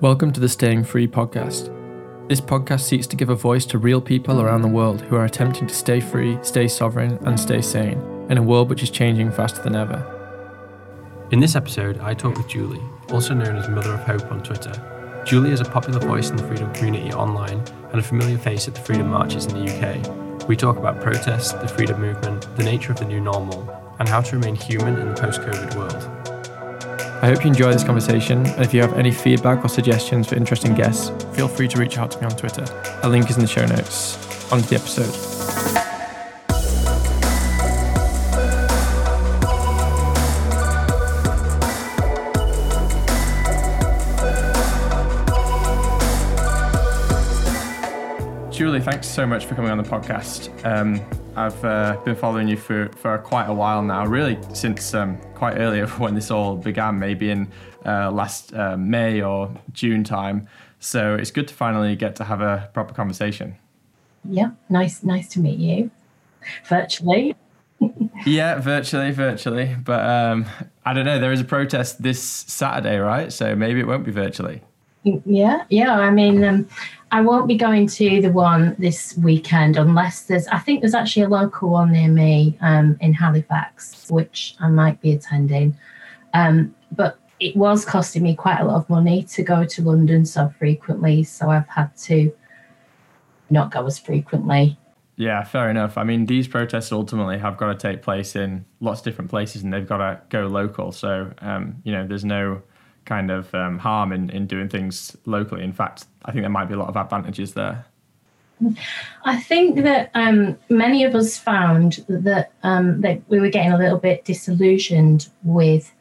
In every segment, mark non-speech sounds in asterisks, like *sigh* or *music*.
Welcome to the Staying Free podcast. This podcast seeks to give a voice to real people around the world who are attempting to stay free, stay sovereign, and stay sane in a world which is changing faster than ever. In this episode, I talk with Julie, also known as Mother of Hope on Twitter. Julie is a popular voice in the freedom community online and a familiar face at the freedom marches in the UK. We talk about protests, the freedom movement, the nature of the new normal, and how to remain human in the post COVID world. I hope you enjoy this conversation, and if you have any feedback or suggestions for interesting guests, feel free to reach out to me on Twitter. A link is in the show notes. On to the episode. Julie, thanks so much for coming on the podcast. Um, I've uh, been following you for, for quite a while now, really since um, quite earlier *laughs* when this all began, maybe in uh, last uh, May or June time. So it's good to finally get to have a proper conversation. Yeah, nice, nice to meet you virtually. *laughs* yeah, virtually, virtually. But um, I don't know. There is a protest this Saturday, right? So maybe it won't be virtually. Yeah, yeah. I mean, um, I won't be going to the one this weekend unless there's. I think there's actually a local one near me um, in Halifax, which I might be attending. Um, but it was costing me quite a lot of money to go to London so frequently, so I've had to not go as frequently. Yeah, fair enough. I mean, these protests ultimately have got to take place in lots of different places, and they've got to go local. So, um, you know, there's no kind of um, harm in, in doing things locally. In fact, I think there might be a lot of advantages there. I think that um, many of us found that, um, that we were getting a little bit disillusioned with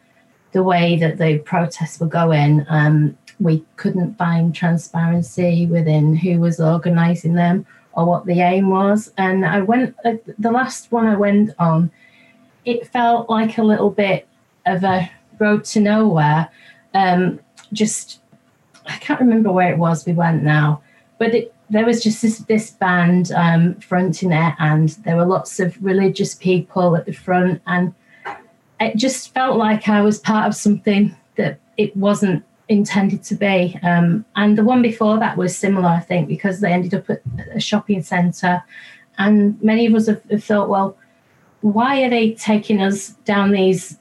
the way that the protests were going. Um, we couldn't find transparency within who was organising them or what the aim was. And I went, uh, the last one I went on, it felt like a little bit of a road to nowhere um, just I can't remember where it was we went now, but it, there was just this this band um, fronting it, and there were lots of religious people at the front, and it just felt like I was part of something that it wasn't intended to be. Um, and the one before that was similar, I think, because they ended up at a shopping centre, and many of us have, have thought, well, why are they taking us down these,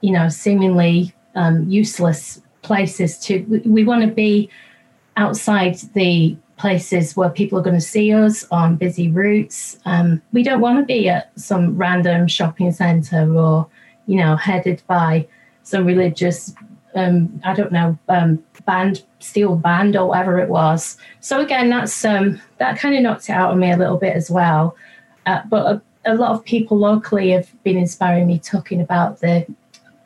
you know, seemingly um, useless places to we, we want to be outside the places where people are going to see us on busy routes. Um, we don't want to be at some random shopping center or you know headed by some religious um, i don't know um, band steel band or whatever it was. So again that's um, that kind of knocked it out of me a little bit as well. Uh, but a, a lot of people locally have been inspiring me talking about the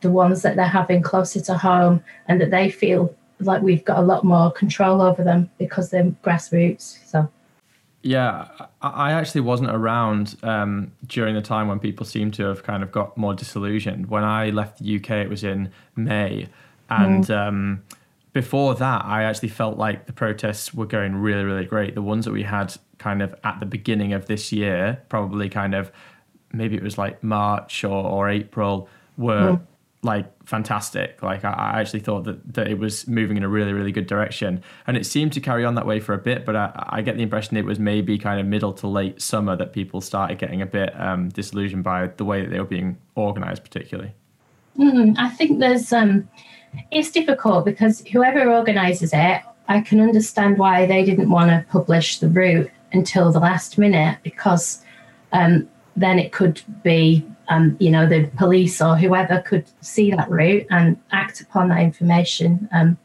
the ones that they're having closer to home and that they feel like we've got a lot more control over them because they're grassroots. So. Yeah, I actually wasn't around um, during the time when people seem to have kind of got more disillusioned. When I left the UK, it was in May. And mm. um, before that, I actually felt like the protests were going really, really great. The ones that we had kind of at the beginning of this year, probably kind of maybe it was like March or, or April, were mm like fantastic. Like I, I, actually thought that, that it was moving in a really, really good direction. And it seemed to carry on that way for a bit, but I, I get the impression it was maybe kind of middle to late summer that people started getting a bit um, disillusioned by the way that they were being organized, particularly. Mm, I think there's um, it's difficult because whoever organizes it, I can understand why they didn't want to publish the route until the last minute because um, then it could be um, you know, the police or whoever could see that route and act upon that information um,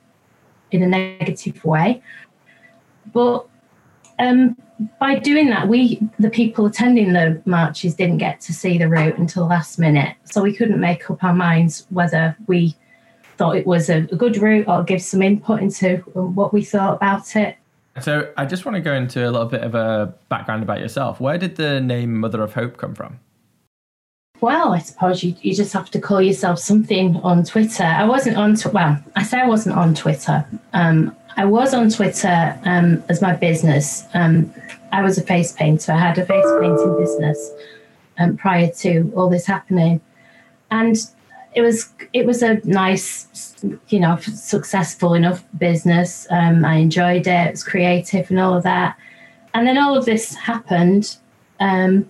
in a negative way. But um, by doing that, we, the people attending the marches, didn't get to see the route until last minute. So we couldn't make up our minds whether we thought it was a, a good route or give some input into what we thought about it. So I just want to go into a little bit of a background about yourself. Where did the name Mother of Hope come from? Well, I suppose you, you just have to call yourself something on Twitter. I wasn't on, tw- well, I say I wasn't on Twitter. Um, I was on Twitter um, as my business. Um, I was a face painter. I had a face painting business um, prior to all this happening. And it was it was a nice, you know, successful enough business. Um, I enjoyed it. It was creative and all of that. And then all of this happened, um,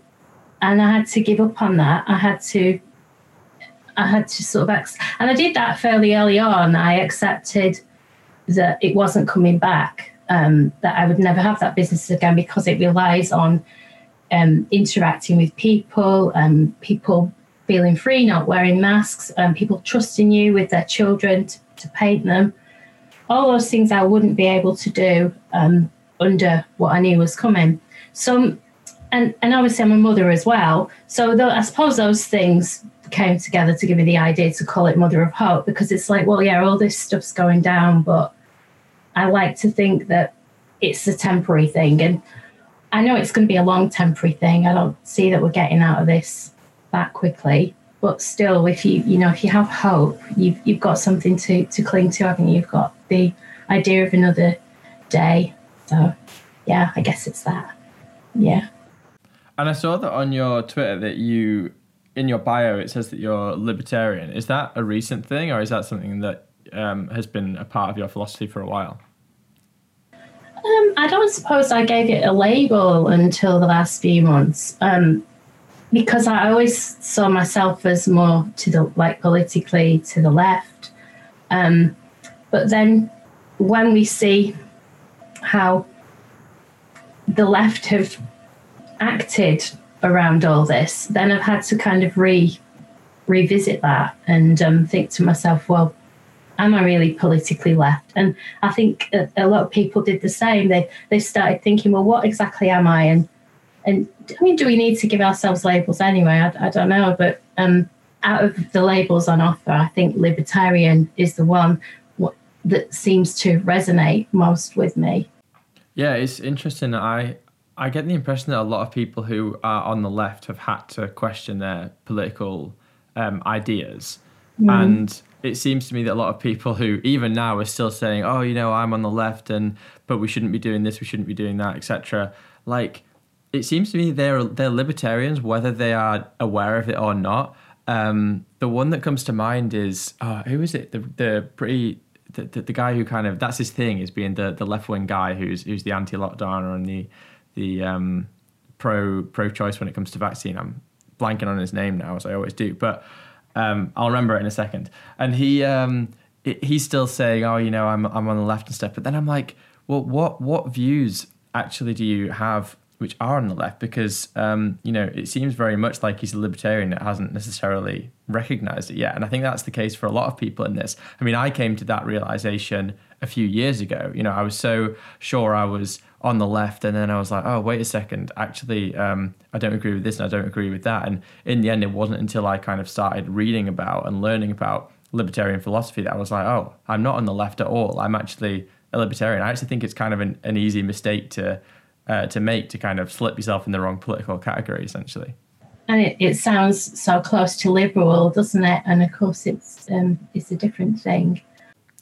and I had to give up on that. I had to, I had to sort of, ex- and I did that fairly early on. I accepted that it wasn't coming back. Um, that I would never have that business again because it relies on um, interacting with people, um, people feeling free, not wearing masks, um, people trusting you with their children to, to, paint them. All those things I wouldn't be able to do um, under what I knew was coming. So, and and obviously I'm a mother as well. So I suppose those things came together to give me the idea to call it Mother of Hope because it's like, well, yeah, all this stuff's going down, but I like to think that it's a temporary thing. And I know it's going to be a long temporary thing. I don't see that we're getting out of this that quickly. But still, if you you know if you have hope, you've you've got something to to cling to, haven't you? You've got the idea of another day. So yeah, I guess it's that. Yeah. And I saw that on your Twitter that you in your bio it says that you're libertarian. Is that a recent thing, or is that something that um, has been a part of your philosophy for a while? Um, I don't suppose I gave it a label until the last few months, um, because I always saw myself as more to the like politically to the left. Um, but then when we see how the left have acted around all this, then I've had to kind of re revisit that and um, think to myself, well, am I really politically left? And I think a, a, lot of people did the same. They they started thinking, well, what exactly am I? And and I mean, do we need to give ourselves labels anyway? I, I don't know, but um, out of the labels on offer, I think libertarian is the one that seems to resonate most with me. Yeah, it's interesting. I I get the impression that a lot of people who are on the left have had to question their political um, ideas, mm. and it seems to me that a lot of people who even now are still saying, "Oh, you know, I'm on the left, and but we shouldn't be doing this, we shouldn't be doing that, etc." Like, it seems to me they're they're libertarians, whether they are aware of it or not. Um, the one that comes to mind is oh, who is it? The the pretty the, the, the, guy who kind of that's his thing is being the, the left wing guy who's who's the anti lockdowner and the the um, pro pro choice when it comes to vaccine. I'm blanking on his name now, as I always do, but um, I'll remember it in a second. And he um, he's still saying, "Oh, you know, I'm I'm on the left and stuff." But then I'm like, "Well, what what views actually do you have which are on the left?" Because um, you know, it seems very much like he's a libertarian that hasn't necessarily recognized it yet. And I think that's the case for a lot of people in this. I mean, I came to that realization a few years ago. You know, I was so sure I was on the left, and then I was like, oh, wait a second, actually, um, I don't agree with this and I don't agree with that. And in the end, it wasn't until I kind of started reading about and learning about libertarian philosophy that I was like, oh, I'm not on the left at all. I'm actually a libertarian. I actually think it's kind of an, an easy mistake to uh, to make to kind of slip yourself in the wrong political category, essentially. And it, it sounds so close to liberal, doesn't it? And of course, it's um, it's a different thing.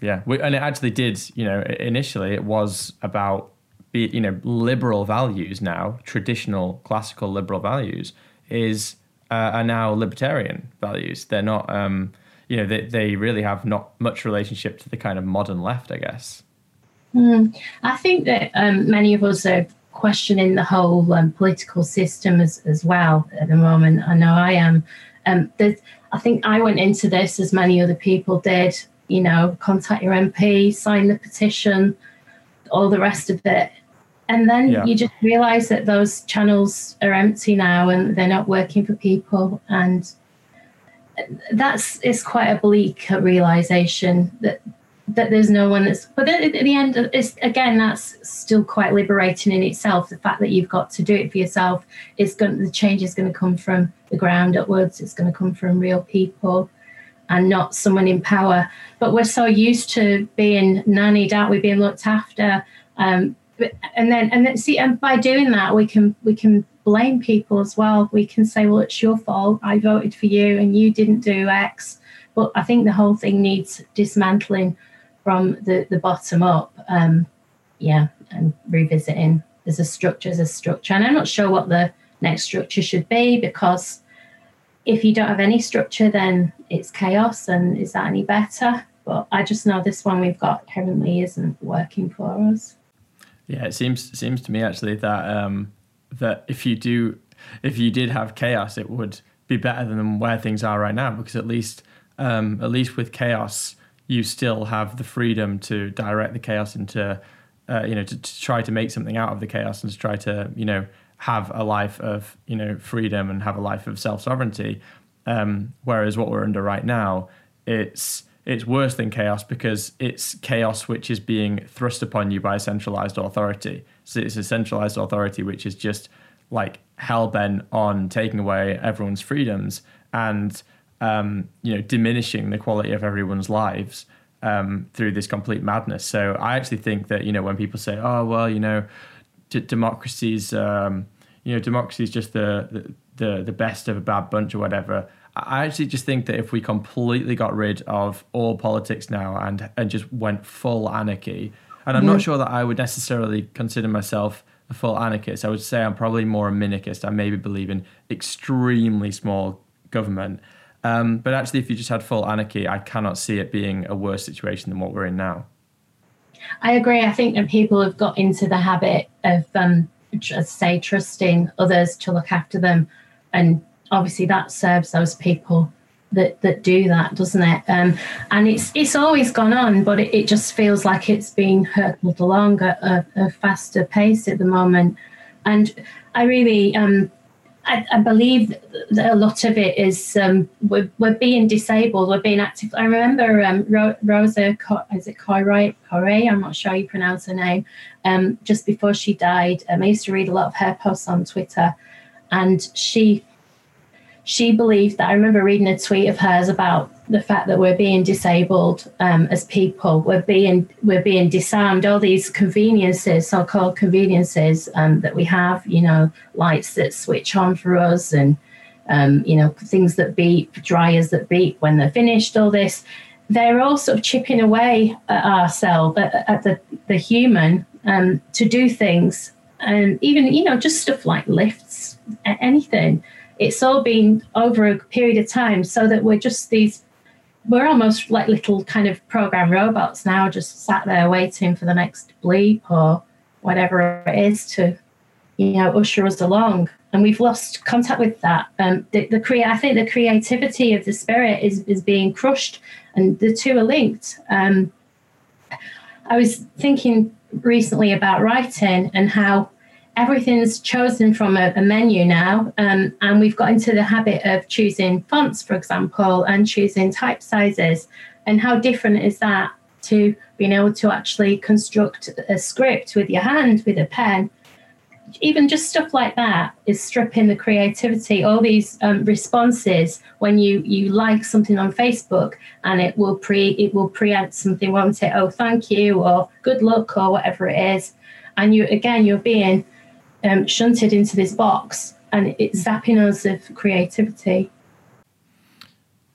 Yeah, we, and it actually did. You know, initially it was about be you know liberal values now, traditional classical liberal values is uh, are now libertarian values. They're not um, you know they they really have not much relationship to the kind of modern left, I guess. Mm, I think that um, many of us are questioning the whole um, political system as, as well at the moment. I know I am. Um, I think I went into this as many other people did. You know, contact your MP, sign the petition, all the rest of it and then yeah. you just realize that those channels are empty now and they're not working for people. And that's it's quite a bleak realization that that there's no one that's but at the end it's again that's still quite liberating in itself. The fact that you've got to do it for yourself is going the change is going to come from the ground upwards. It's going to come from real people and not someone in power. But we're so used to being nannied out. We're being looked after. Um, but and then and then see and by doing that we can we can blame people as well we can say well it's your fault i voted for you and you didn't do x but i think the whole thing needs dismantling from the the bottom up um yeah and revisiting as a structure as a structure and i'm not sure what the next structure should be because if you don't have any structure, then it's chaos. And is that any better? But I just know this one we've got currently isn't working for us. Yeah, it seems seems to me actually that um, that if you do if you did have chaos, it would be better than where things are right now because at least um, at least with chaos, you still have the freedom to direct the chaos into uh, you know to, to try to make something out of the chaos and to try to you know have a life of you know freedom and have a life of self sovereignty. Um, whereas what we're under right now, it's it's worse than chaos because it's chaos which is being thrust upon you by a centralized authority. So it's a centralized authority which is just like hell bent on taking away everyone's freedoms and um, you know diminishing the quality of everyone's lives um, through this complete madness. So I actually think that you know when people say, "Oh well, you know, d- democracy's um, you know democracy is just the, the the best of a bad bunch or whatever." I actually just think that if we completely got rid of all politics now and and just went full anarchy, and I'm mm. not sure that I would necessarily consider myself a full anarchist. I would say I'm probably more a minarchist. I maybe believe in extremely small government. Um, but actually, if you just had full anarchy, I cannot see it being a worse situation than what we're in now. I agree. I think that people have got into the habit of, um, just say, trusting others to look after them, and obviously that serves those people that that do that, doesn't it? Um, and it's it's always gone on, but it, it just feels like it's being hurtled along at a, a, faster pace at the moment. And I really, um, I, I, believe that a lot of it is um, we're, we're being disabled, we're being active. I remember um, Ro- Rosa, is it Koire? Koire? I'm not sure you pronounce her name. Um, just before she died, um, I used to read a lot of her posts on Twitter, and she she believed that I remember reading a tweet of hers about the fact that we're being disabled um, as people. We're being we're being disarmed. All these conveniences, so-called conveniences um, that we have, you know, lights that switch on for us, and um, you know, things that beep, dryers that beep when they're finished. All this, they're all sort of chipping away at ourselves, at, at the the human, um, to do things, and even you know, just stuff like lifts, anything it's all been over a period of time so that we're just these we're almost like little kind of program robots now just sat there waiting for the next bleep or whatever it is to you know usher us along. And we've lost contact with that. Um the, the crea- i think the creativity of the spirit is is being crushed and the two are linked. Um i was thinking recently about writing and how everything's chosen from a, a menu now, um, and we've got into the habit of choosing fonts, for example, and choosing type sizes. And how different is that to being able to actually construct a script with your hand, with a pen? Even just stuff like that is stripping the creativity. All these um, responses when you you like something on Facebook and it will pre it will preempt something, won't it? Oh, thank you, or good luck, or whatever it is. And you again, you're being um, shunted into this box and it's zapping us of creativity.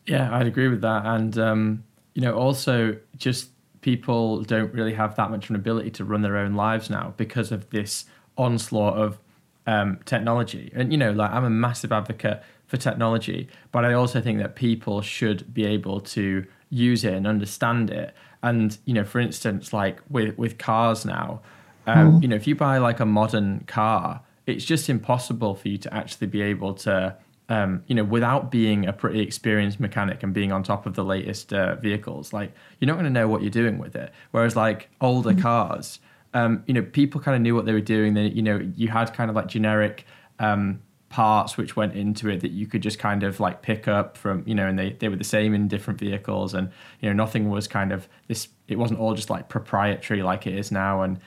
Yeah, I'd agree with that. And, um, you know, also just people don't really have that much of an ability to run their own lives now because of this onslaught of um, technology. And, you know, like I'm a massive advocate for technology, but I also think that people should be able to use it and understand it. And, you know, for instance, like with, with cars now, um, mm. You know, if you buy like a modern car, it's just impossible for you to actually be able to, um, you know, without being a pretty experienced mechanic and being on top of the latest uh, vehicles, like you're not going to know what you're doing with it. Whereas like older mm. cars, um, you know, people kind of knew what they were doing. They, you know, you had kind of like generic um, parts which went into it that you could just kind of like pick up from, you know, and they, they were the same in different vehicles. And, you know, nothing was kind of this, it wasn't all just like proprietary like it is now. And,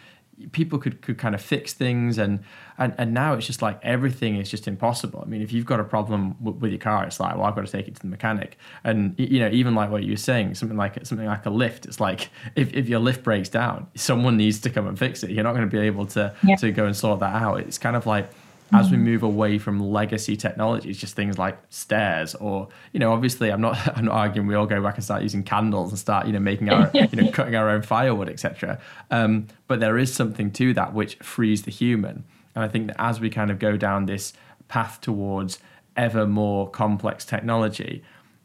people could, could kind of fix things and, and and now it's just like everything is just impossible. I mean if you've got a problem w- with your car it's like well i've got to take it to the mechanic. And you know even like what you were saying something like something like a lift it's like if, if your lift breaks down someone needs to come and fix it. You're not going to be able to yeah. to go and sort that out. It's kind of like as we mm. move away from legacy technologies, just things like stairs, or you know, obviously, I'm not *laughs* I'm not arguing we all go back and start using candles and start you know making our you know *laughs* cutting our own firewood, etc. Um, but there is something to that which frees the human, and I think that as we kind of go down this path towards ever more complex technology,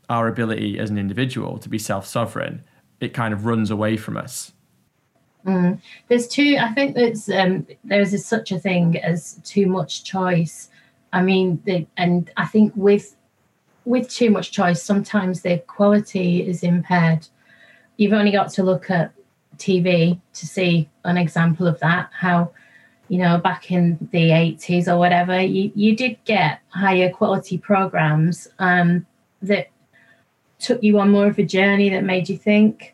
our ability as an individual to be self sovereign, it kind of runs away from us. Mm. There's two. I think there's um, there's such a thing as too much choice. I mean, the, and I think with with too much choice, sometimes the quality is impaired. You've only got to look at TV to see an example of that. How you know back in the 80s or whatever, you you did get higher quality programs um, that took you on more of a journey that made you think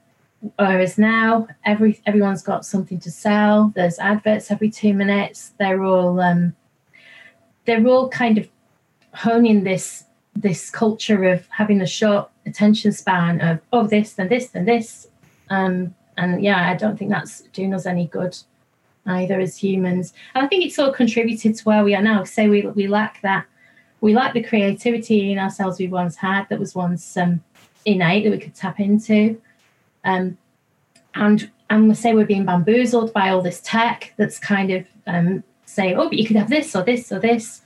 Whereas now, every everyone's got something to sell. There's adverts every two minutes. They're all um, they're all kind of honing this this culture of having a short attention span of oh this then this then this. Um, and yeah, I don't think that's doing us any good either as humans. And I think it's all contributed to where we are now. Say we we lack that we lack the creativity in ourselves we once had that was once um, innate that we could tap into. Um, and and we say we're being bamboozled by all this tech that's kind of um, saying, oh, but you could have this or this or this.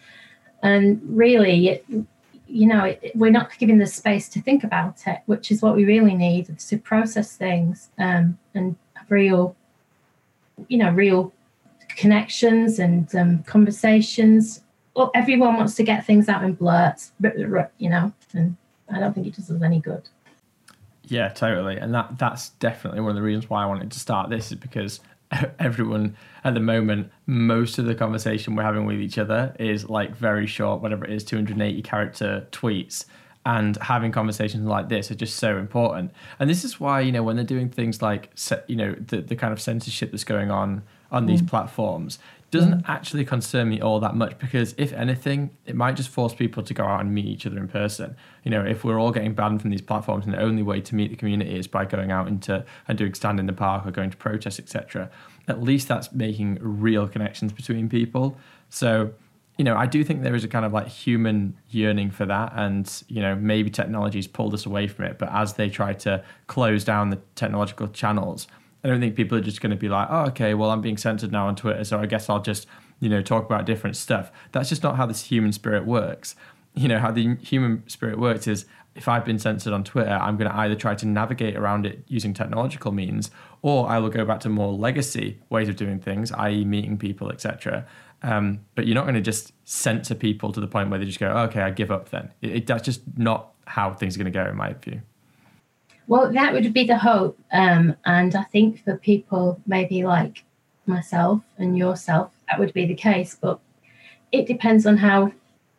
And really, it, you know, it, we're not given the space to think about it, which is what we really need to process things um, and have real, you know, real connections and um, conversations. Well, everyone wants to get things out in blurts, you know, and I don't think it does us any good. Yeah, totally. And that that's definitely one of the reasons why I wanted to start this is because *laughs* everyone at the moment, most of the conversation we're having with each other is like very short, whatever it is, 280 character tweets. And having conversations like this are just so important. And this is why, you know, when they're doing things like, you know, the, the kind of censorship that's going on on these mm. platforms, doesn't actually concern me all that much because if anything, it might just force people to go out and meet each other in person. You know, if we're all getting banned from these platforms and the only way to meet the community is by going out into and doing stand in the park or going to protests, etc., at least that's making real connections between people. So, you know, I do think there is a kind of like human yearning for that, and you know, maybe technology's pulled us away from it. But as they try to close down the technological channels, I don't think people are just going to be like, oh, okay, well, I'm being censored now on Twitter, so I guess I'll just, you know, talk about different stuff. That's just not how this human spirit works. You know, how the human spirit works is if I've been censored on Twitter, I'm going to either try to navigate around it using technological means, or I will go back to more legacy ways of doing things, i.e., meeting people, etc. Um, but you're not going to just censor people to the point where they just go, okay, I give up. Then it, it, that's just not how things are going to go, in my view. Well, that would be the hope. Um, and I think for people maybe like myself and yourself, that would be the case. But it depends on how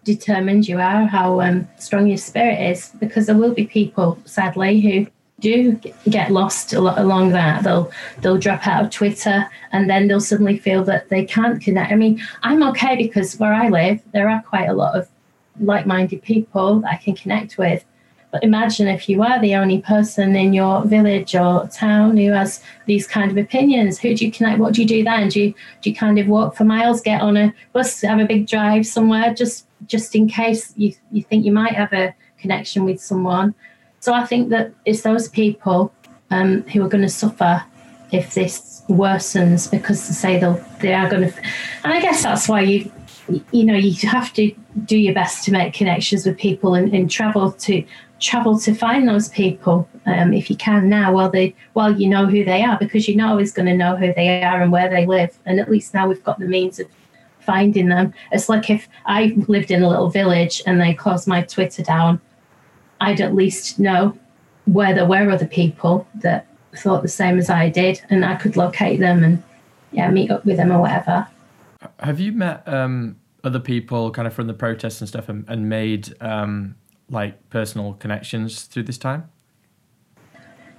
determined you are, how um, strong your spirit is, because there will be people, sadly, who do get lost along that. They'll they'll drop out of Twitter, and then they'll suddenly feel that they can't connect. I mean, I'm okay because where I live, there are quite a lot of like-minded people that I can connect with but imagine if you are the only person in your village or town who has these kind of opinions. Who do you connect? What do you do then? Do you do you kind of walk for miles, get on a bus, have a big drive somewhere, just just in case you you think you might have a connection with someone? So I think that it's those people um, who are going to suffer if this worsens because they say they'll they are going to, and I guess that's why you you know you have to do your best to make connections with people and, and travel to travel to find those people um, if you can now while they while you know who they are because you're not always going to know who they are and where they live. And at least now we've got the means of finding them. It's like if i lived in a little village and they closed my twitter down i'd at least know where there were other people that thought the same as i did and i could locate them and yeah meet up with them or whatever. Have you met um, other people kind of from the protests and stuff and, and made um, like personal connections through this time?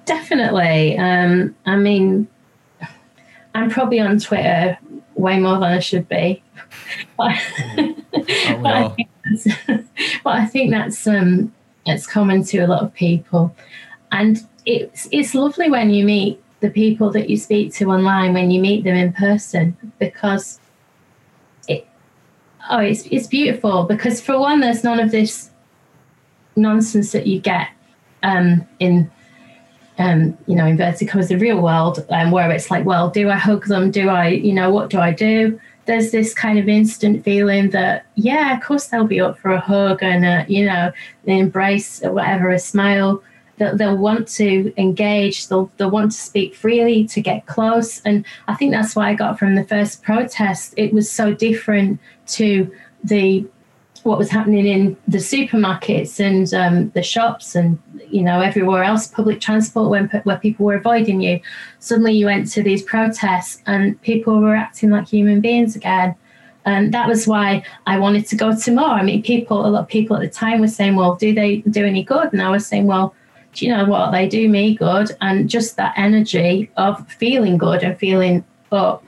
Definitely. Um, I mean, I'm probably on Twitter way more than I should be. *laughs* but, think *laughs* but I think that's um, it's common to a lot of people, and it's it's lovely when you meet the people that you speak to online when you meet them in person because it oh it's it's beautiful because for one there's none of this nonsense that you get um, in um, you know, inverted commas, the real world, um, where it's like, well, do I hug them? Do I, you know, what do I do? there's this kind of instant feeling that yeah, of course they'll be up for a hug and a, you know, an embrace or whatever, a smile. They'll, they'll want to engage. They'll they'll want to speak freely, to get close. And I think that's what I got from the first protest. It was so different to the what was happening in the supermarkets and um, the shops and you know everywhere else public transport when where people were avoiding you. Suddenly you went to these protests and people were acting like human beings again. And that was why I wanted to go to more. I mean people a lot of people at the time were saying well do they do any good? And I was saying well do you know what? They do me good. And just that energy of feeling good and feeling up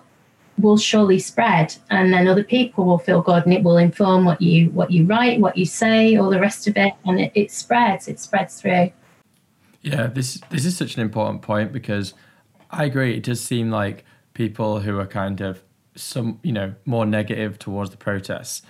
will surely spread and then other people will feel good and it will inform what you what you write what you say all the rest of it and it, it spreads it spreads through yeah this this is such an important point because i agree it does seem like people who are kind of some you know more negative towards the protests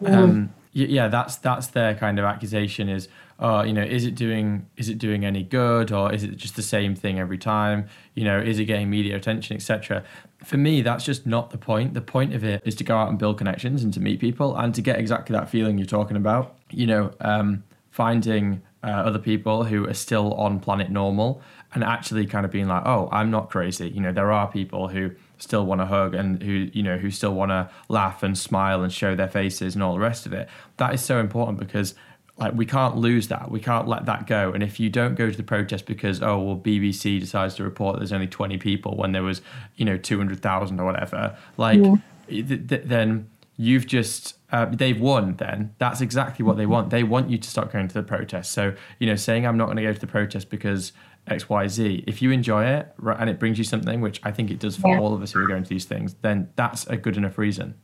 mm. um yeah that's that's their kind of accusation is oh, you know, is it doing is it doing any good or is it just the same thing every time? You know, is it getting media attention, etc. For me, that's just not the point. The point of it is to go out and build connections and to meet people and to get exactly that feeling you're talking about. You know, um, finding uh, other people who are still on planet normal and actually kind of being like, oh, I'm not crazy. You know, there are people who still want to hug and who you know who still want to laugh and smile and show their faces and all the rest of it that is so important because like we can't lose that. We can't let that go. And if you don't go to the protest because oh well BBC decides to report there's only 20 people when there was you know 200,000 or whatever, like yeah. th- th- then you've just uh, they've won. Then that's exactly what they want. They want you to start going to the protest. So you know saying I'm not going to go to the protest because X Y Z. If you enjoy it and it brings you something, which I think it does for yeah. all of us who are going to these things, then that's a good enough reason.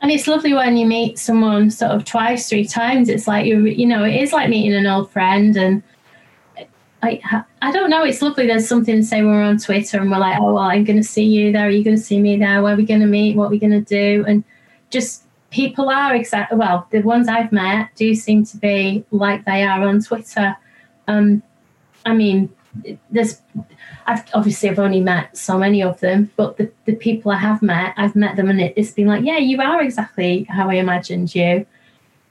And it's lovely when you meet someone sort of twice, three times. It's like you, you know, it is like meeting an old friend. And I, I don't know. It's lovely. There's something to say when we're on Twitter and we're like, oh, well, I'm going to see you there. Are you going to see me there? Where are we going to meet? What are we going to do? And just people are exactly well. The ones I've met do seem to be like they are on Twitter. Um, I mean, there's I've obviously I've only met so many of them, but the, the people I have met, I've met them and it, has been like, yeah, you are exactly how I imagined you.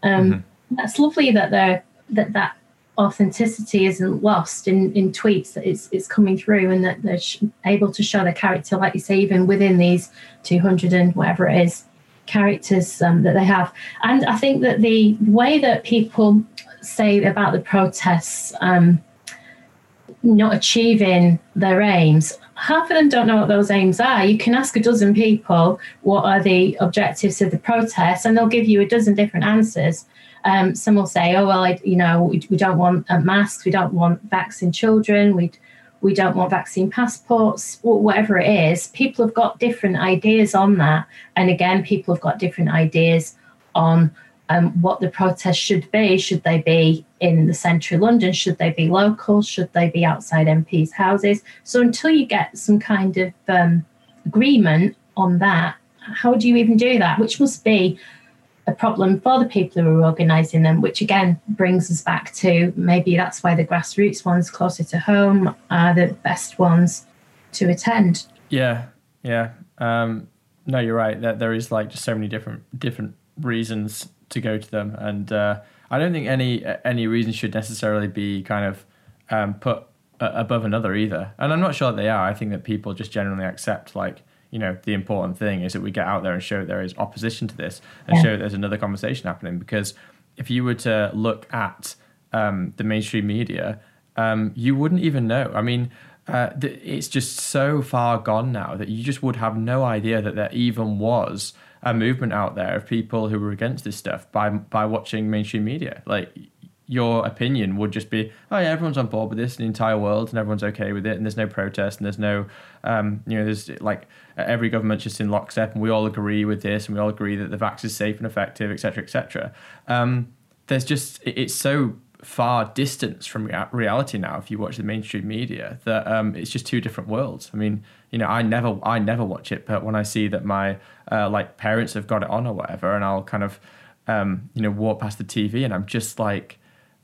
Um, mm-hmm. That's lovely that they that that authenticity isn't lost in, in tweets that it's it's coming through and that they're sh- able to show their character, like you say, even within these 200 and whatever it is characters um, that they have. And I think that the way that people say about the protests. Um, not achieving their aims, half of them don't know what those aims are. You can ask a dozen people what are the objectives of the protest, and they'll give you a dozen different answers. Um, some will say, "Oh well, I, you know, we, we don't want uh, masks, we don't want vaccine children, we we don't want vaccine passports, whatever it is." People have got different ideas on that, and again, people have got different ideas on um, what the protests should be. Should they be in the centre of London? Should they be local? Should they be outside MPs' houses? So until you get some kind of um, agreement on that, how do you even do that? Which must be a problem for the people who are organising them, which again brings us back to maybe that's why the grassroots ones closer to home are the best ones to attend. Yeah, yeah. Um, no, you're right. That there is like just so many different different reasons to go to them, and uh, I don't think any any reason should necessarily be kind of um, put above another either. And I'm not sure they are. I think that people just generally accept like you know the important thing is that we get out there and show there is opposition to this and yeah. show there's another conversation happening because if you were to look at um, the mainstream media um, you wouldn't even know i mean uh, it's just so far gone now that you just would have no idea that there even was a movement out there of people who were against this stuff by by watching mainstream media. Like your opinion would just be, oh yeah, everyone's on board with this the entire world, and everyone's okay with it, and there's no protest, and there's no, um, you know, there's like every government's just in lockstep, and we all agree with this, and we all agree that the vaccine is safe and effective, etc., etc. Um, there's just it's so far distance from reality now if you watch the mainstream media that um, it's just two different worlds i mean you know i never i never watch it but when i see that my uh, like parents have got it on or whatever and i'll kind of um, you know walk past the tv and i'm just like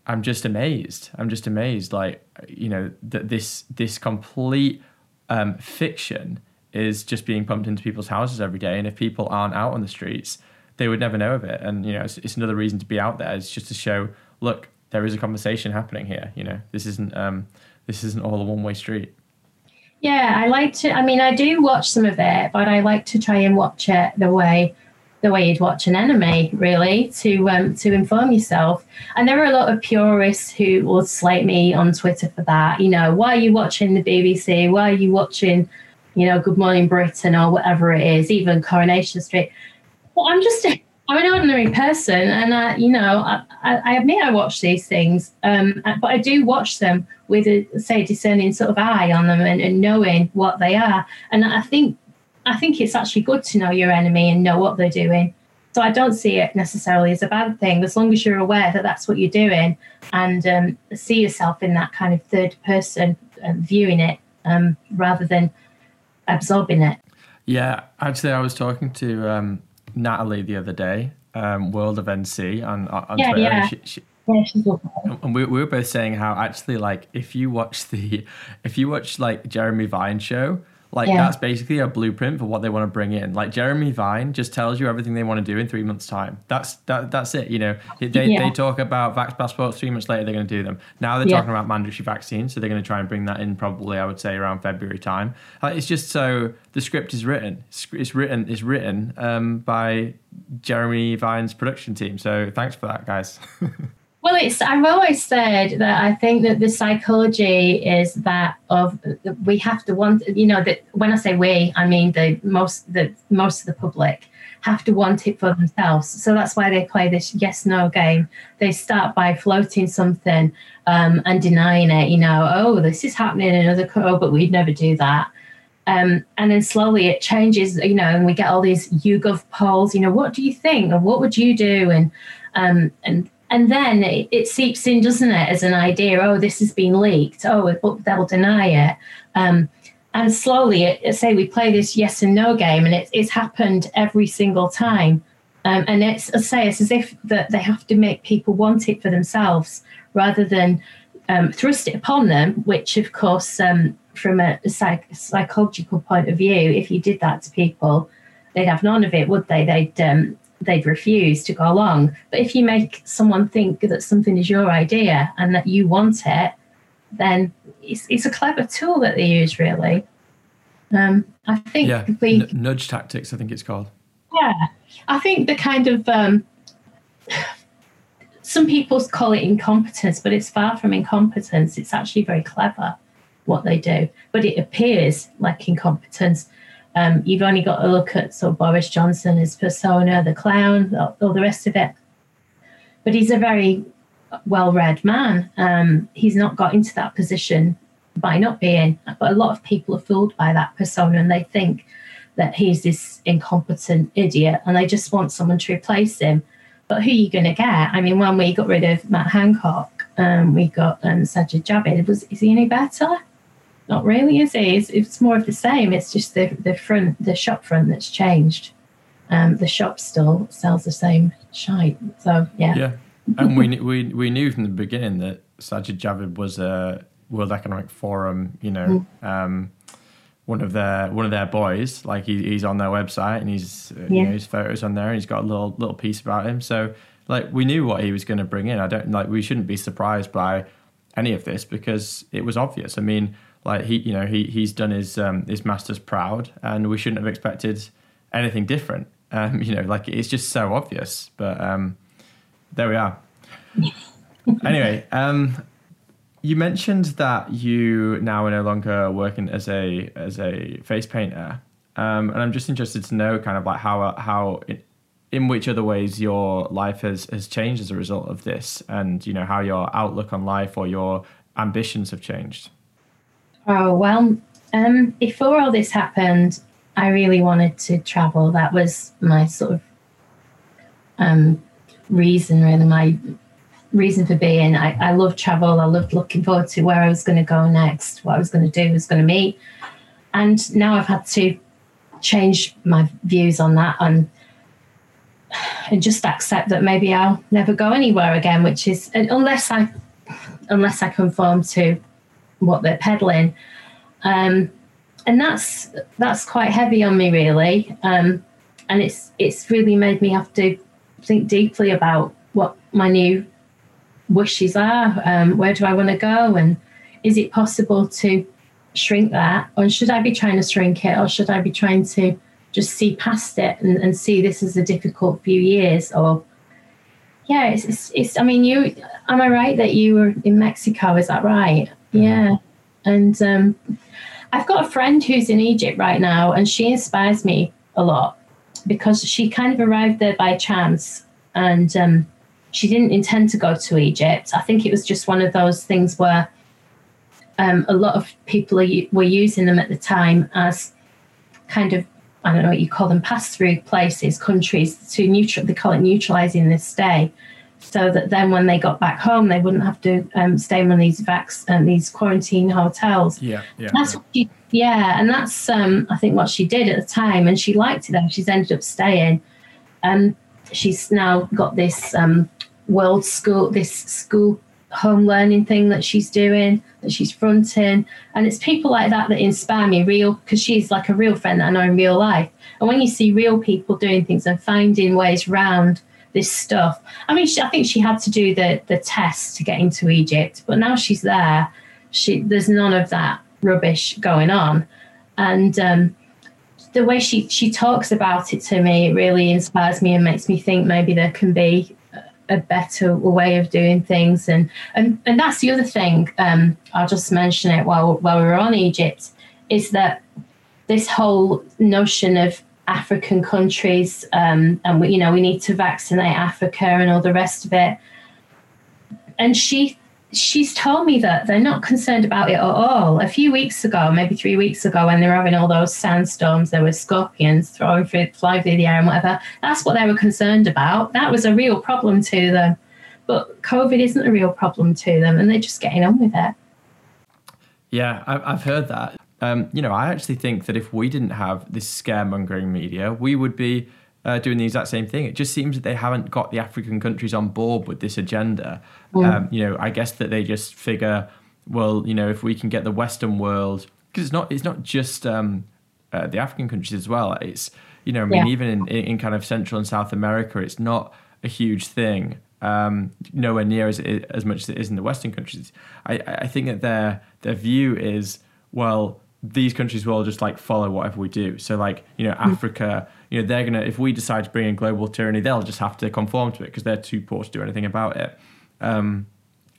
i'm just amazed i'm just amazed like you know that this this complete um, fiction is just being pumped into people's houses every day. And if people aren't out on the streets, they would never know of it. And you know, it's, it's another reason to be out there. It's just to show, look, there is a conversation happening here. You know, this isn't um, this isn't all a one way street. Yeah, I like to. I mean, I do watch some of it, but I like to try and watch it the way the way you'd watch an anime, really, to um, to inform yourself. And there are a lot of purists who will slate me on Twitter for that. You know, why are you watching the BBC? Why are you watching, you know, Good Morning Britain or whatever it is, even Coronation Street? Well, I'm just I'm an ordinary person, and I, you know, I, I admit I watch these things, um, but I do watch them with a say discerning sort of eye on them and, and knowing what they are. And I think I think it's actually good to know your enemy and know what they're doing. So I don't see it necessarily as a bad thing, as long as you're aware that that's what you're doing and um, see yourself in that kind of third person uh, viewing it um, rather than absorbing it. Yeah, actually, I was talking to um, Natalie the other day, um, World of NC on, on yeah, Twitter. Yeah. She, she, and we, we were both saying how actually like if you watch the *laughs* if you watch like Jeremy Vine show like yeah. that's basically a blueprint for what they want to bring in. Like Jeremy Vine just tells you everything they want to do in three months' time. That's that that's it. You know, they, yeah. they talk about vax passports. Three months later, they're going to do them. Now they're yeah. talking about mandatory vaccines, so they're going to try and bring that in probably I would say around February time. Like, it's just so the script is written. It's written. It's written um, by Jeremy Vine's production team. So thanks for that, guys. *laughs* Well, it's I've always said that I think that the psychology is that of we have to want you know that when I say we, I mean the most the most of the public have to want it for themselves. So that's why they play this yes no game. They start by floating something um, and denying it. You know, oh, this is happening in another oh, but we'd never do that. Um, and then slowly it changes, you know, and we get all these YouGov polls. You know, what do you think, and what would you do, and um, and and then it, it, seeps in, doesn't it, as an idea? Oh, this has been leaked. Oh, they'll deny it. Um, and slowly, it, say we play this yes and no game, and it, it's happened every single time. Um, and it's, I say, it's as if that they have to make people want it for themselves rather than um, thrust it upon them. Which, of course, um, from a psych- psychological point of view, if you did that to people, they'd have none of it, would they? They'd um, they'd refuse to go along. But if you make someone think that something is your idea and that you want it, then it's, it's a clever tool that they use, really. Um, I think yeah, we N- nudge tactics. I think it's called. Yeah, I think the kind of um, *sighs* some people call it incompetence, but it's far from incompetence. It's actually very clever what they do, but it appears like incompetence um, you've only got to look at sort of Boris Johnson, his persona, the clown, all the rest of it. But he's a very well-read man. Um, he's not got into that position by not being. But a lot of people are fooled by that persona, and they think that he's this incompetent idiot, and they just want someone to replace him. But who are you going to get? I mean, when we got rid of Matt Hancock, um, we got um, Sajid Javid. Was is he any better? Not really, is it? It's, it's more of the same. It's just the the front, the shop front that's changed. Um, the shop still sells the same shite. So yeah. Yeah, and we we we knew from the beginning that Sajid Javid was a World Economic Forum, you know, mm. um, one of their one of their boys. Like he, he's on their website and he's uh, yeah. you know his photos on there. and He's got a little little piece about him. So like we knew what he was going to bring in. I don't like we shouldn't be surprised by any of this because it was obvious. I mean, like he, you know, he he's done his um, his masters proud, and we shouldn't have expected anything different. Um, *laughs* you know, like it's just so obvious. But um, there we are. *laughs* anyway, um, you mentioned that you now are no longer working as a as a face painter, um, and I'm just interested to know kind of like how how it, in which other ways your life has has changed as a result of this, and you know how your outlook on life or your ambitions have changed. Oh, well, um, before all this happened, I really wanted to travel. That was my sort of um, reason, really, my reason for being. I, I loved travel. I loved looking forward to where I was going to go next, what I was going to do, was going to meet. And now I've had to change my views on that and and just accept that maybe I'll never go anywhere again, which is unless I unless I conform to what they're peddling. Um, and that's that's quite heavy on me, really. Um, and it's it's really made me have to think deeply about what my new wishes are. Um, where do I want to go, and is it possible to shrink that, or should I be trying to shrink it, or should I be trying to just see past it and, and see this as a difficult few years, or yeah, it's, it's, it's, I mean, you, am I right that you were in Mexico? Is that right? Yeah. And um, I've got a friend who's in Egypt right now, and she inspires me a lot because she kind of arrived there by chance and um, she didn't intend to go to Egypt. I think it was just one of those things where um, a lot of people are, were using them at the time as kind of I don't know what you call them pass through places, countries to neutral. They call it neutralizing this stay, so that then when they got back home, they wouldn't have to um, stay in these vax and uh, these quarantine hotels. Yeah, yeah. That's yeah. what she, yeah, and that's um, I think what she did at the time, and she liked it. There, she's ended up staying. Um, she's now got this um, world school, this school home learning thing that she's doing, that she's fronting. And it's people like that that inspire me, real, because she's like a real friend that I know in real life. And when you see real people doing things and finding ways around this stuff, I mean, she, I think she had to do the the test to get into Egypt, but now she's there. She there's none of that rubbish going on, and um, the way she she talks about it to me it really inspires me and makes me think maybe there can be a better way of doing things. And and, and that's the other thing. Um, I'll just mention it while while we are on Egypt is that this whole notion of African countries um, and we, you know we need to vaccinate Africa and all the rest of it. And she she's told me that they're not concerned about it at all. A few weeks ago, maybe three weeks ago, when they were having all those sandstorms, there were scorpions throwing through, fly through the air and whatever. That's what they were concerned about. That was a real problem to them. But COVID isn't a real problem to them, and they're just getting on with it. Yeah, I've heard that. Um, you know, I actually think that if we didn't have this scaremongering media, we would be uh, doing the exact same thing. It just seems that they haven't got the African countries on board with this agenda. Um, you know, I guess that they just figure, well, you know, if we can get the Western world, because it's not it's not just um, uh, the African countries as well. It's you know, I mean, yeah. even in, in kind of Central and South America, it's not a huge thing. Um, nowhere near as as much as it is in the Western countries. I, I think that their their view is well, these countries will just like follow whatever we do. So like you know, mm. Africa you know they're gonna if we decide to bring in global tyranny, they'll just have to conform to it because they're too poor to do anything about it. Um,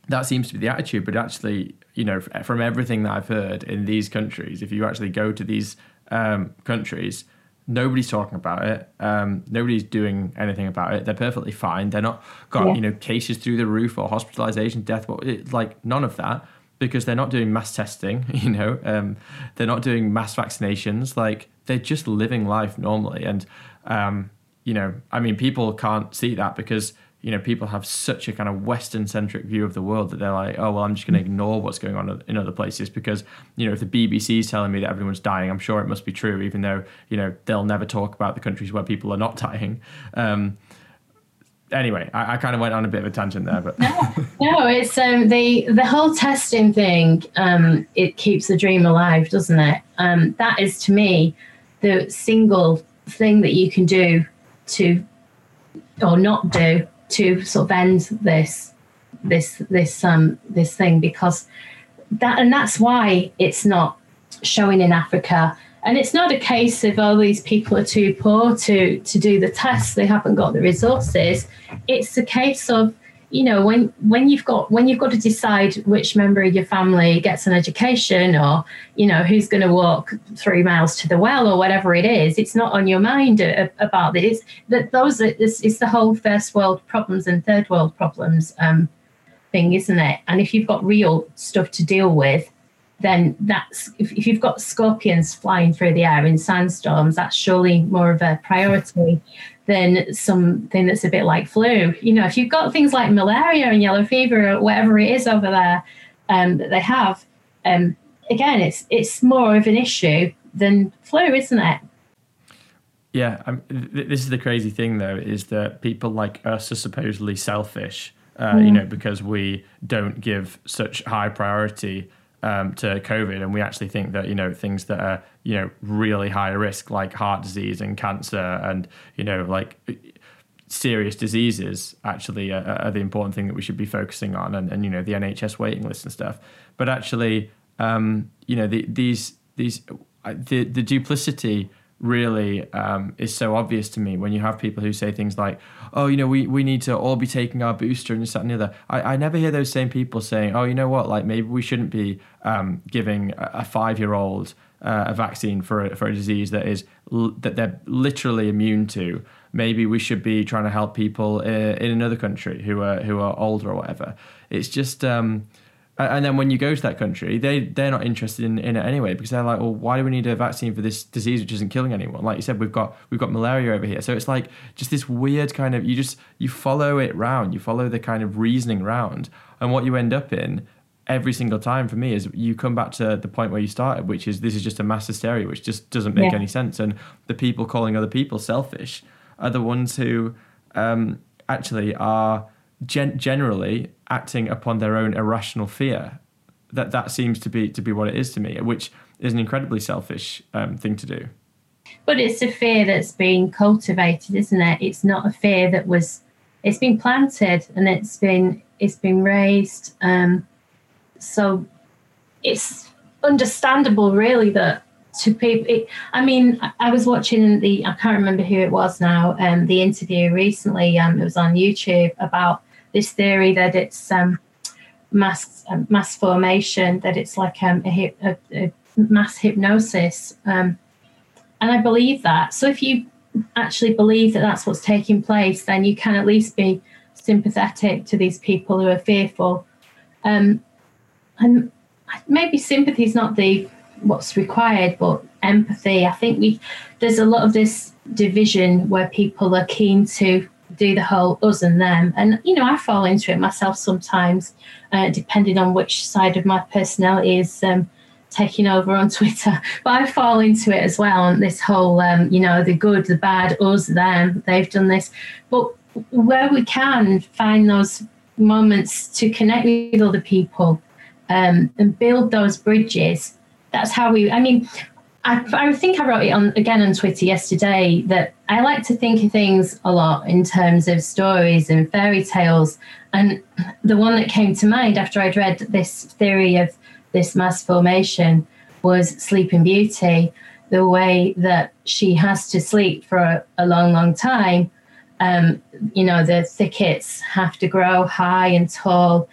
that seems to be the attitude, but actually, you know, from everything that I've heard in these countries, if you actually go to these um, countries, nobody's talking about it. Um, nobody's doing anything about it. They're perfectly fine. They're not got yeah. you know cases through the roof or hospitalization, death. Like none of that because they're not doing mass testing. *laughs* You know, um, they're not doing mass vaccinations. Like they're just living life normally. And, um, you know, I mean, people can't see that because, you know, people have such a kind of Western centric view of the world that they're like, oh, well, I'm just going to ignore what's going on in other places because, you know, if the BBC is telling me that everyone's dying, I'm sure it must be true, even though, you know, they'll never talk about the countries where people are not dying. Um, anyway, I, I, kind of went on a bit of a tangent there, but no, it's um, the the whole testing thing. Um, it keeps the dream alive, doesn't it? Um, that is to me the single thing that you can do to or not do to sort of end this this this um this thing because that and that's why it's not showing in Africa and it's not a case of all oh, these people are too poor to to do the tests they haven't got the resources. It's a case of you know when when you've got when you've got to decide which member of your family gets an education or you know who's going to walk three miles to the well or whatever it is it's not on your mind about this that those are, it's, it's the whole first world problems and third world problems um, thing isn't it? And if you've got real stuff to deal with then that's if, if you've got scorpions flying through the air in sandstorms that's surely more of a priority than something that's a bit like flu. You know, if you've got things like malaria and yellow fever or whatever it is over there um, that they have, um, again, it's it's more of an issue than flu, isn't it? Yeah, th- this is the crazy thing though, is that people like us are supposedly selfish, uh, mm. you know, because we don't give such high priority um, to COVID, and we actually think that you know things that are you know really high risk, like heart disease and cancer, and you know like serious diseases, actually are, are the important thing that we should be focusing on, and, and you know the NHS waiting list and stuff. But actually, um, you know the, these these uh, the the duplicity really um, is so obvious to me when you have people who say things like, oh, you know, we, we need to all be taking our booster and this, that, and the other. I, I never hear those same people saying, oh, you know what, like maybe we shouldn't be um, giving a five year old uh, a vaccine for a, for a disease that is that they're literally immune to. Maybe we should be trying to help people uh, in another country who are who are older or whatever. It's just um, and then when you go to that country, they they're not interested in, in it anyway because they're like, well, why do we need a vaccine for this disease which isn't killing anyone? Like you said, we've got we've got malaria over here, so it's like just this weird kind of you just you follow it round, you follow the kind of reasoning round, and what you end up in every single time for me is you come back to the point where you started, which is this is just a mass hysteria, which just doesn't make yeah. any sense, and the people calling other people selfish are the ones who um, actually are gen- generally acting upon their own irrational fear. That that seems to be to be what it is to me, which is an incredibly selfish um, thing to do. But it's a fear that's been cultivated, isn't it? It's not a fear that was. It's been planted and it's been it's been raised. Um, so it's understandable, really, that to people. It, I mean, I was watching the. I can't remember who it was now. Um, the interview recently. Um, it was on YouTube about this theory that it's um, mass um, mass formation, that it's like um, a, a, a, mass hypnosis, um, and I believe that. So if you actually believe that that's what's taking place, then you can at least be sympathetic to these people who are fearful. Um, and maybe sympathy is not the what's required, but empathy. I think we there's a lot of this division where people are keen to do the whole us and them. And, you know, I fall into it myself sometimes, uh, depending on which side of my personality is um, taking over on *laughs* Twitter. But I fall into it as well. on this whole, um, you know, the good, the bad, us, them, they've done this. But where we can find those moments to connect with other people um, and build those bridges, that's how we, I mean, I, I, think I wrote it on again on Twitter yesterday that I like to think of things a lot in terms of stories and fairy tales. And the one that came to mind after I'd read this theory of this mass formation was Sleeping Beauty, the way that she has to sleep for a, a long, long time. Um, you know, the thickets have to grow high and tall.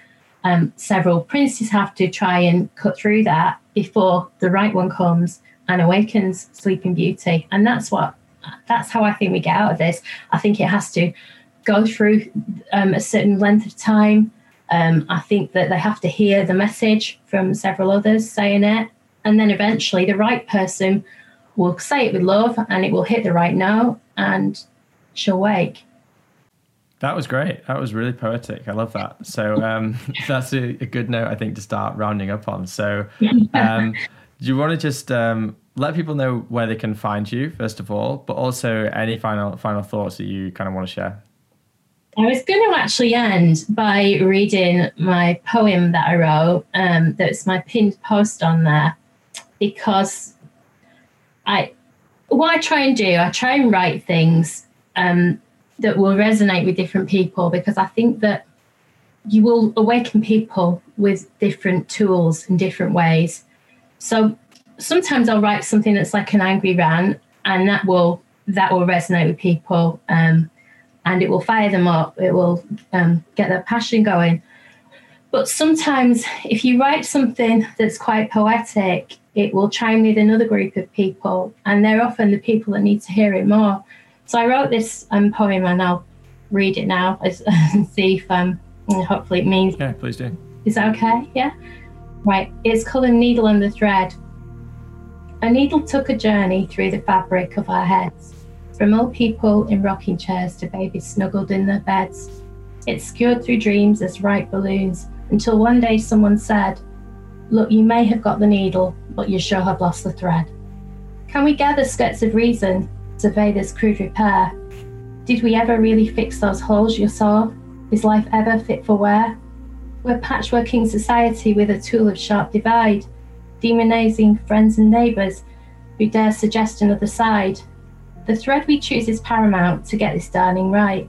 Um, several princes have to try and cut through that before the right one comes and awakens Sleeping Beauty. And that's what that's how I think we get out of this. I think it has to go through um, a certain length of time. Um, I think that they have to hear the message from several others saying it, and then eventually the right person will say it with love, and it will hit the right note, and she'll wake. That was great. That was really poetic. I love that. So um, *laughs* that's a, a, good note, I think, to start rounding up on. So, *laughs* um, do you want to just um, let people know where they can find you first of all, but also any final final thoughts that you kind of want to share? I was going to actually end by reading my poem that I wrote. Um, that's my pinned post on there because I what I try and do, I try and write things um, that will resonate with different people because I think that you will awaken people with different tools in different ways. So sometimes I'll write something that's like an angry rant, and that will that will resonate with people, um, and it will fire them up. It will um, get their passion going. But sometimes, if you write something that's quite poetic, it will chime with another group of people, and they're often the people that need to hear it more. So I wrote this um, poem, and I'll read it now and *laughs* see if um, hopefully it means. Yeah, please do. Is that okay? Yeah. Right. It's called a needle and the thread. A needle took a journey through the fabric of our heads, from old people in rocking chairs to babies snuggled in their beds. It skewered through dreams as ripe balloons until one day someone said, Look, you may have got the needle, but you sure have lost the thread. Can we gather skirts of reason, survey this crude repair? Did we ever really fix those holes you saw? Is life ever fit for wear? We're patchworking society with a tool of sharp divide, demonizing friends and neighbours who dare suggest another side. The thread we choose is paramount to get this darning right.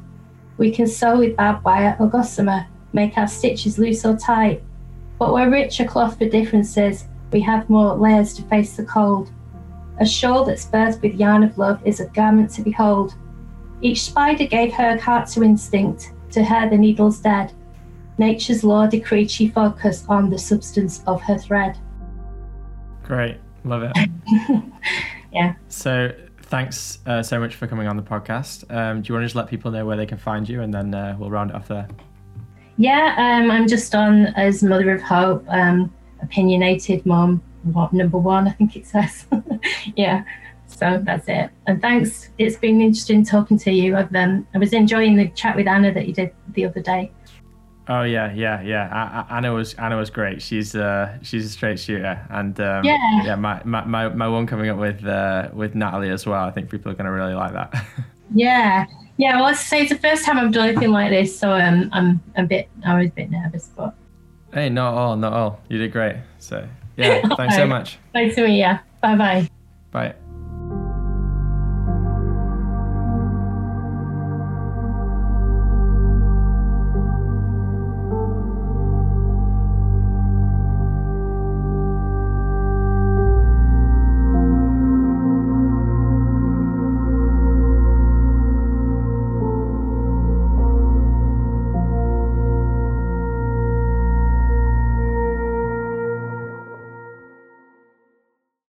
We can sew with barbed wire or gossamer, make our stitches loose or tight. But we're richer cloth for differences, we have more layers to face the cold. A shawl that's birthed with yarn of love is a garment to behold. Each spider gave her heart to instinct, to her the needle's dead. Nature's law decreed she focus on the substance of her thread. Great, love it. *laughs* yeah. So thanks uh, so much for coming on the podcast. Um, do you want to just let people know where they can find you, and then uh, we'll round it off there? Yeah, um, I'm just on as Mother of Hope, um, opinionated mum, what number one, I think it says. *laughs* yeah. So that's it. And thanks. It's been interesting talking to you. I've um, I was enjoying the chat with Anna that you did the other day. Oh yeah, yeah, yeah. Anna was Anna was great. She's uh she's a straight shooter, and um, yeah, yeah. My, my, my, my one coming up with uh, with Natalie as well. I think people are going to really like that. *laughs* yeah, yeah. Well, let's say it's the first time I've done anything like this, so um, I'm a bit I was a bit nervous, but hey, not all, not all. You did great. So yeah, thanks so *laughs* much. Thanks to me. Yeah. Bye bye. Bye.